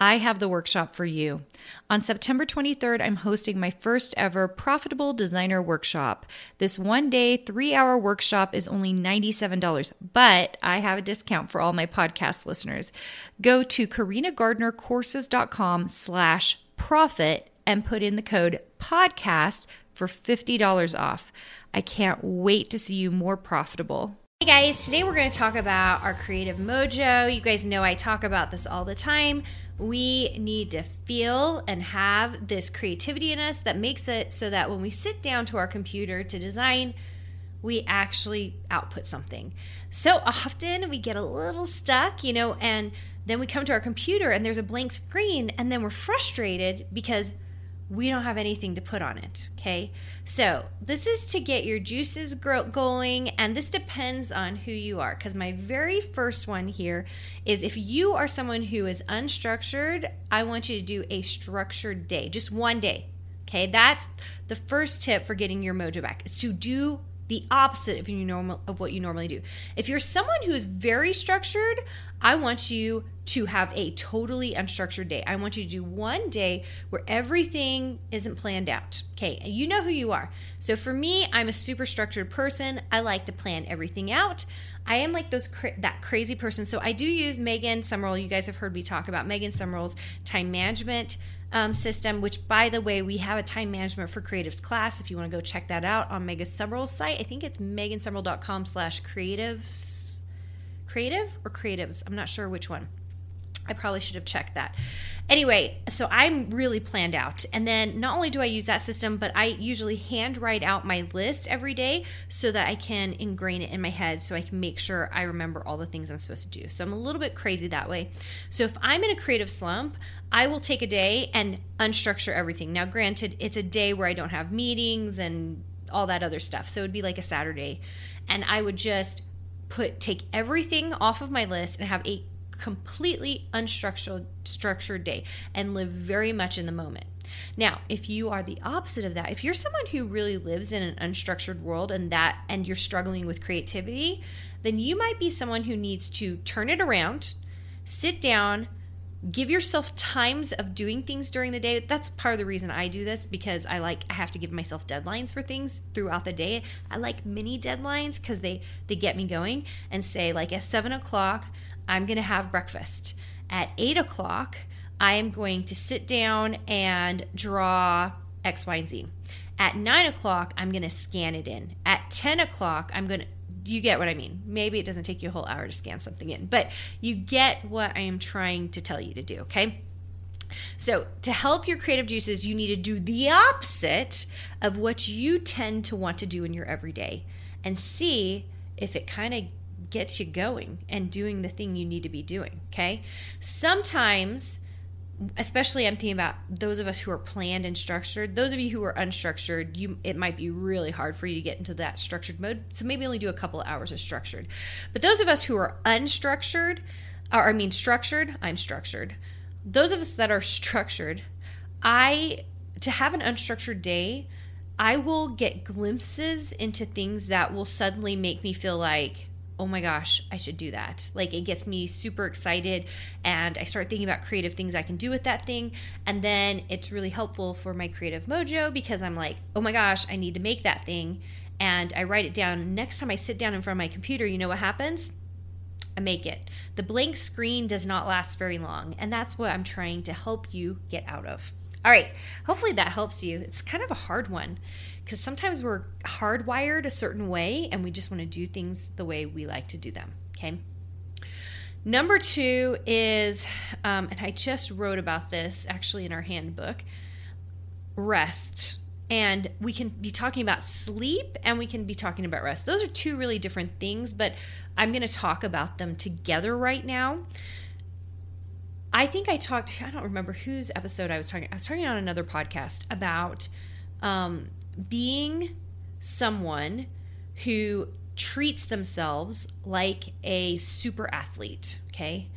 I have the workshop for you. On September 23rd, I'm hosting my first ever Profitable Designer Workshop. This one day, three hour workshop is only $97, but I have a discount for all my podcast listeners. Go to karinagardnercourses.com slash profit and put in the code podcast for $50 off. I can't wait to see you more profitable. Hey guys, today we're going to talk about our creative mojo. You guys know I talk about this all the time we need to feel and have this creativity in us that makes it so that when we sit down to our computer to design, we actually output something. So often we get a little stuck, you know, and then we come to our computer and there's a blank screen, and then we're frustrated because we don't have anything to put on it. Okay. So, this is to get your juices going, and this depends on who you are. Because my very first one here is if you are someone who is unstructured, I want you to do a structured day, just one day. Okay. That's the first tip for getting your mojo back is to do the opposite of you normal of what you normally do. If you're someone who is very structured, I want you to have a totally unstructured day. I want you to do one day where everything isn't planned out. Okay, you know who you are. So for me, I'm a super structured person. I like to plan everything out. I am like those cra- that crazy person. So I do use Megan Sumrell. You guys have heard me talk about Megan Sumrell's time management um, system, which by the way, we have a time management for creatives class. If you want to go check that out on Megan Sumrell's site, I think it's megansumrell.com slash creatives, creative or creatives. I'm not sure which one. I probably should have checked that. Anyway, so I'm really planned out. And then not only do I use that system, but I usually hand write out my list every day so that I can ingrain it in my head so I can make sure I remember all the things I'm supposed to do. So I'm a little bit crazy that way. So if I'm in a creative slump, I will take a day and unstructure everything. Now, granted, it's a day where I don't have meetings and all that other stuff. So it'd be like a Saturday. And I would just put take everything off of my list and have a completely unstructured structured day and live very much in the moment. Now, if you are the opposite of that, if you're someone who really lives in an unstructured world and that and you're struggling with creativity, then you might be someone who needs to turn it around, sit down, give yourself times of doing things during the day that's part of the reason i do this because i like i have to give myself deadlines for things throughout the day i like mini deadlines because they they get me going and say like at seven o'clock I'm going to have breakfast. At eight o'clock, I am going to sit down and draw X, Y, and Z. At nine o'clock, I'm going to scan it in. At 10 o'clock, I'm going to you get what I mean. Maybe it doesn't take you a whole hour to scan something in, but you get what I am trying to tell you to do, okay? So, to help your creative juices, you need to do the opposite of what you tend to want to do in your everyday and see if it kind of gets you going and doing the thing you need to be doing. Okay. Sometimes, especially I'm thinking about those of us who are planned and structured. Those of you who are unstructured, you it might be really hard for you to get into that structured mode. So maybe only do a couple of hours of structured. But those of us who are unstructured, or I mean structured, I'm structured. Those of us that are structured, I to have an unstructured day, I will get glimpses into things that will suddenly make me feel like oh my gosh, I should do that. Like it gets me super excited and I start thinking about creative things I can do with that thing. And then it's really helpful for my creative mojo because I'm like, oh my gosh, I need to make that thing. And I write it down. Next time I sit down in front of my computer, you know what happens? I make it. The blank screen does not last very long. And that's what I'm trying to help you get out of. All right, hopefully that helps you. It's kind of a hard one because sometimes we're hardwired a certain way and we just want to do things the way we like to do them. Okay. Number two is, um, and I just wrote about this actually in our handbook rest. And we can be talking about sleep and we can be talking about rest. Those are two really different things, but I'm going to talk about them together right now I think I talked, I don't remember whose episode I was talking. I was talking on another podcast about um, being someone who treats themselves like a super athlete, okay?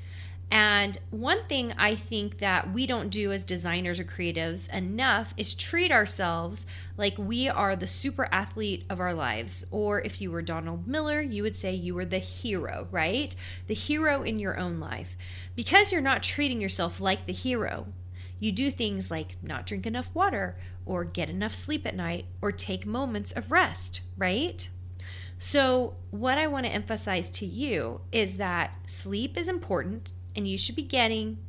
And one thing I think that we don't do as designers or creatives enough is treat ourselves like we are the super athlete of our lives. Or if you were Donald Miller, you would say you were the hero, right? The hero in your own life. Because you're not treating yourself like the hero, you do things like not drink enough water, or get enough sleep at night, or take moments of rest, right? So, what I want to emphasize to you is that sleep is important and you should be getting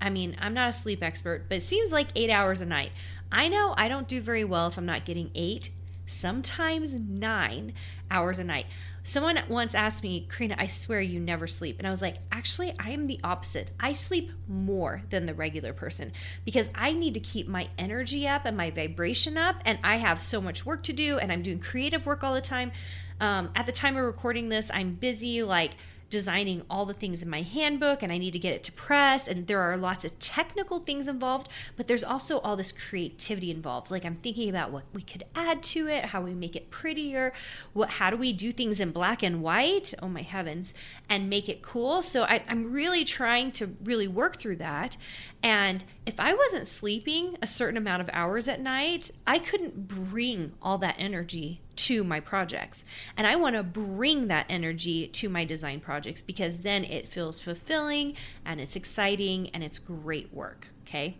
I mean, I'm not a sleep expert, but it seems like 8 hours a night. I know I don't do very well if I'm not getting 8, sometimes 9 hours a night. Someone once asked me, Karina, I swear you never sleep. And I was like, actually, I am the opposite. I sleep more than the regular person because I need to keep my energy up and my vibration up. And I have so much work to do and I'm doing creative work all the time. Um, at the time of recording this, I'm busy like designing all the things in my handbook and I need to get it to press and there are lots of technical things involved, but there's also all this creativity involved. Like I'm thinking about what we could add to it, how we make it prettier, what how do we do things in black and white? Oh my heavens, and make it cool. So I, I'm really trying to really work through that. And if I wasn't sleeping a certain amount of hours at night, I couldn't bring all that energy to my projects. And I want to bring that energy to my design projects because then it feels fulfilling and it's exciting and it's great work. Okay.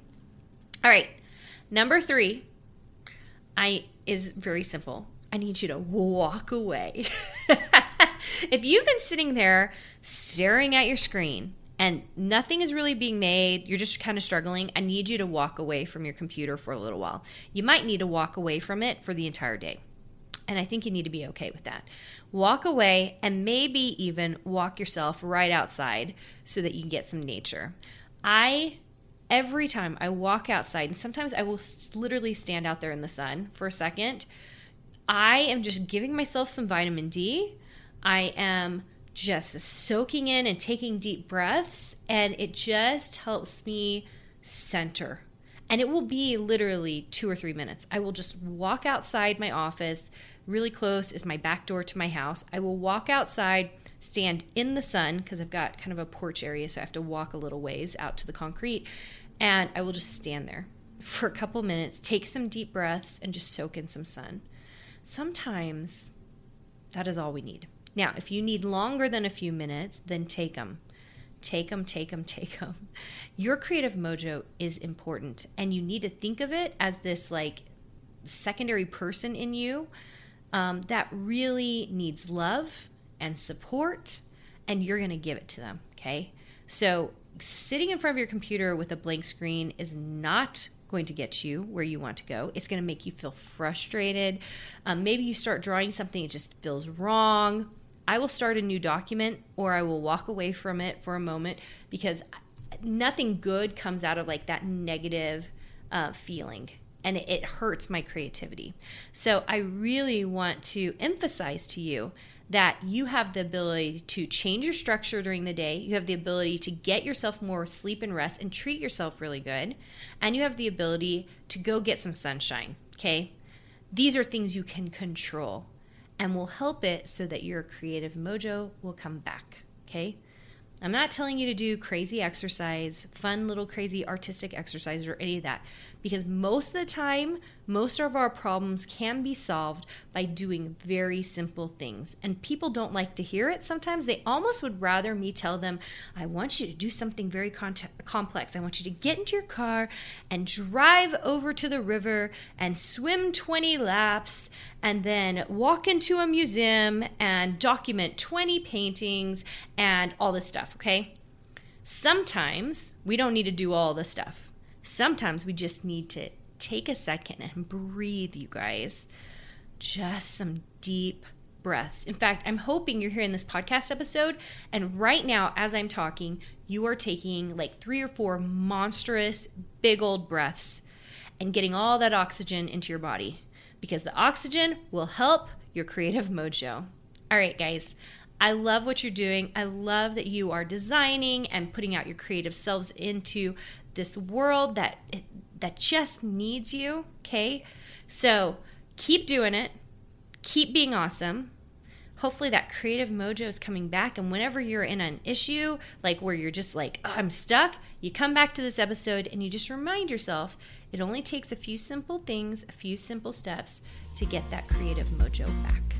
All right. Number three, I is very simple. I need you to walk away. if you've been sitting there staring at your screen and nothing is really being made, you're just kind of struggling, I need you to walk away from your computer for a little while. You might need to walk away from it for the entire day. And I think you need to be okay with that. Walk away and maybe even walk yourself right outside so that you can get some nature. I every time I walk outside, and sometimes I will literally stand out there in the sun for a second, I am just giving myself some vitamin D. I am just soaking in and taking deep breaths, and it just helps me center. And it will be literally two or three minutes. I will just walk outside my office, really close is my back door to my house. I will walk outside, stand in the sun because I've got kind of a porch area, so I have to walk a little ways out to the concrete, and I will just stand there for a couple minutes, take some deep breaths, and just soak in some sun. Sometimes that is all we need. Now, if you need longer than a few minutes, then take them. Take them, take them, take them. Your creative mojo is important, and you need to think of it as this like secondary person in you um, that really needs love and support, and you're going to give it to them. Okay. So, sitting in front of your computer with a blank screen is not going to get you where you want to go. It's going to make you feel frustrated. Um, maybe you start drawing something, it just feels wrong. I will start a new document or I will walk away from it for a moment because nothing good comes out of like that negative uh, feeling and it hurts my creativity. So I really want to emphasize to you that you have the ability to change your structure during the day. You have the ability to get yourself more sleep and rest and treat yourself really good. And you have the ability to go get some sunshine. Okay. These are things you can control and will help it so that your creative mojo will come back. Okay. I'm not telling you to do crazy exercise, fun little crazy artistic exercises or any of that because most of the time, most of our problems can be solved by doing very simple things. And people don't like to hear it. Sometimes they almost would rather me tell them, I want you to do something very con- complex. I want you to get into your car and drive over to the river and swim 20 laps and then walk into a museum and document 20 paintings and all this stuff, okay? Sometimes we don't need to do all the stuff sometimes we just need to take a second and breathe, you guys. Just some deep breaths. In fact, I'm hoping you're hearing this podcast episode, and right now, as I'm talking, you are taking like three or four monstrous, big old breaths and getting all that oxygen into your body because the oxygen will help your creative mojo. All right, guys, I love what you're doing. I love that you are designing and putting out your creative selves into this world that that just needs you, okay? So, keep doing it. Keep being awesome. Hopefully that creative mojo is coming back and whenever you're in an issue like where you're just like, oh, "I'm stuck," you come back to this episode and you just remind yourself it only takes a few simple things, a few simple steps to get that creative mojo back.